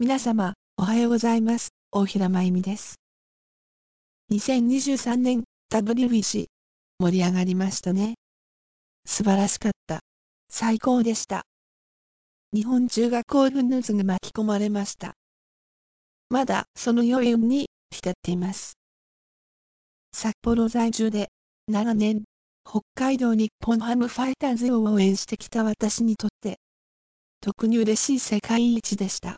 皆様、おはようございます。大平真由美です。2023年 WBC 盛り上がりましたね。素晴らしかった。最高でした。日本中が興奮の渦が巻き込まれました。まだその余韻に浸っています。札幌在住で長年北海道日本ハムファイターズを応援してきた私にとって特に嬉しい世界一でした。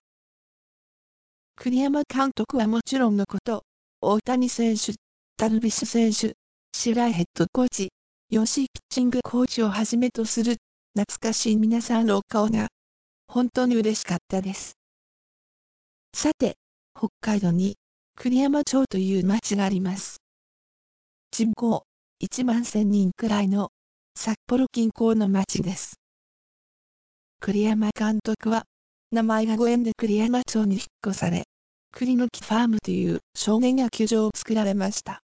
栗山監督はもちろんのこと、大谷選手、ダルビッシュ選手、白井ヘッドコーチ、吉井ピッチングコーチをはじめとする懐かしい皆さんのお顔が本当に嬉しかったです。さて、北海道に栗山町という町があります。人口1万1000人くらいの札幌近郊の町です。栗山監督は名前がご縁で栗山町に引っ越され、栗の木ファームという少年野球場を作られました。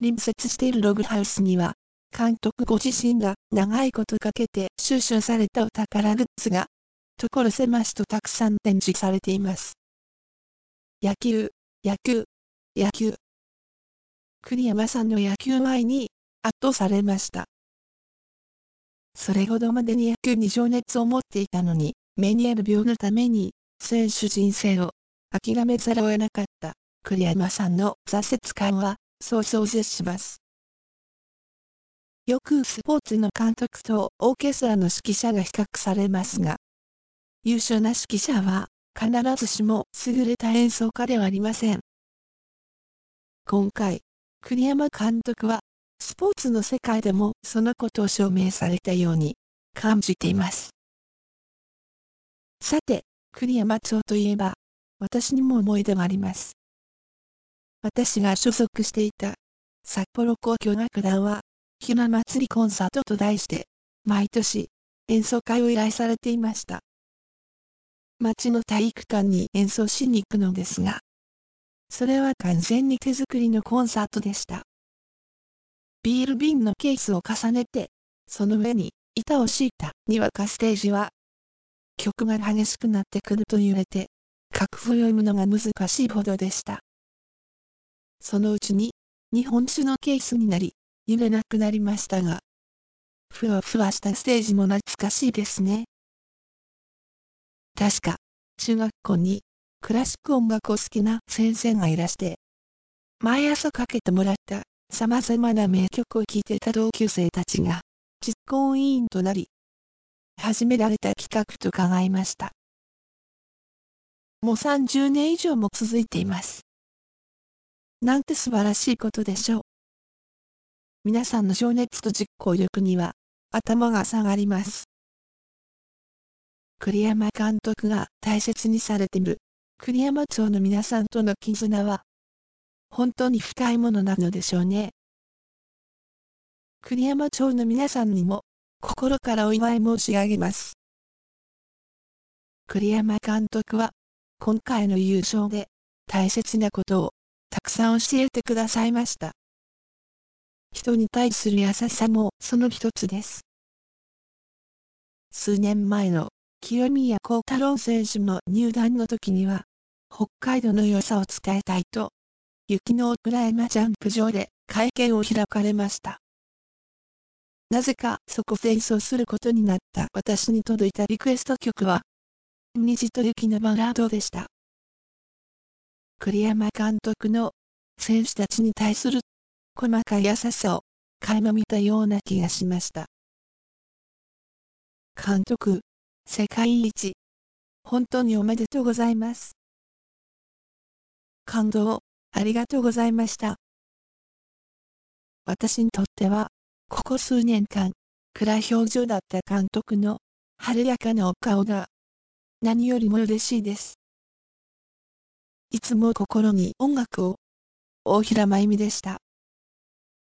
隣接しているログハウスには、監督ご自身が長いことかけて収集されたお宝グッズが、所狭しとたくさん展示されています。野球、野球、野球。栗山さんの野球前に圧倒されました。それほどまでに野球に情熱を持っていたのに、メニエル病のために選手人生を諦めざるを得なかった栗山さんの挫折感はそう想像します。よくスポーツの監督とオーケストラの指揮者が比較されますが、優秀な指揮者は必ずしも優れた演奏家ではありません。今回、栗山監督はスポーツの世界でもそのことを証明されたように感じています。さて、栗山町といえば、私にも思い出があります。私が所属していた札幌交響楽団は、ひな祭りコンサートと題して、毎年演奏会を依頼されていました。町の体育館に演奏しに行くのですが、それは完全に手作りのコンサートでした。ビール瓶のケースを重ねて、その上に板を敷いたにわかステージは曲が激しくなってくると揺れて、楽譜を読むのが難しいほどでした。そのうちに、日本酒のケースになり、揺れなくなりましたが、ふわふわしたステージも懐かしいですね。確か、中学校にクラシック音楽を好きな先生がいらして、毎朝かけてもらった様々な名曲を聴いてた同級生たちが実行委員となり、始められた企画と考えました。もう30年以上も続いています。なんて素晴らしいことでしょう。皆さんの情熱と実行力には頭が下がります。栗山監督が大切にされている栗山町の皆さんとの絆は本当に深いものなのでしょうね。栗山町の皆さんにも心からお祝い申し上げます。栗山監督は、今回の優勝で、大切なことを、たくさん教えてくださいました。人に対する優しさもその一つです。数年前の清宮幸太郎選手の入団の時には、北海道の良さを伝えたいと、雪の裏山ジャンプ場で会見を開かれました。なぜかそこで演奏することになった私に届いたリクエスト曲は、虹と雪のバラードでした。栗山監督の選手たちに対する細かい優しさを垣間見たような気がしました。監督、世界一、本当におめでとうございます。感動、ありがとうございました。私にとっては、ここ数年間、暗い表情だった監督の晴れやかなお顔が何よりも嬉しいです。いつも心に音楽を。大平真由美でした。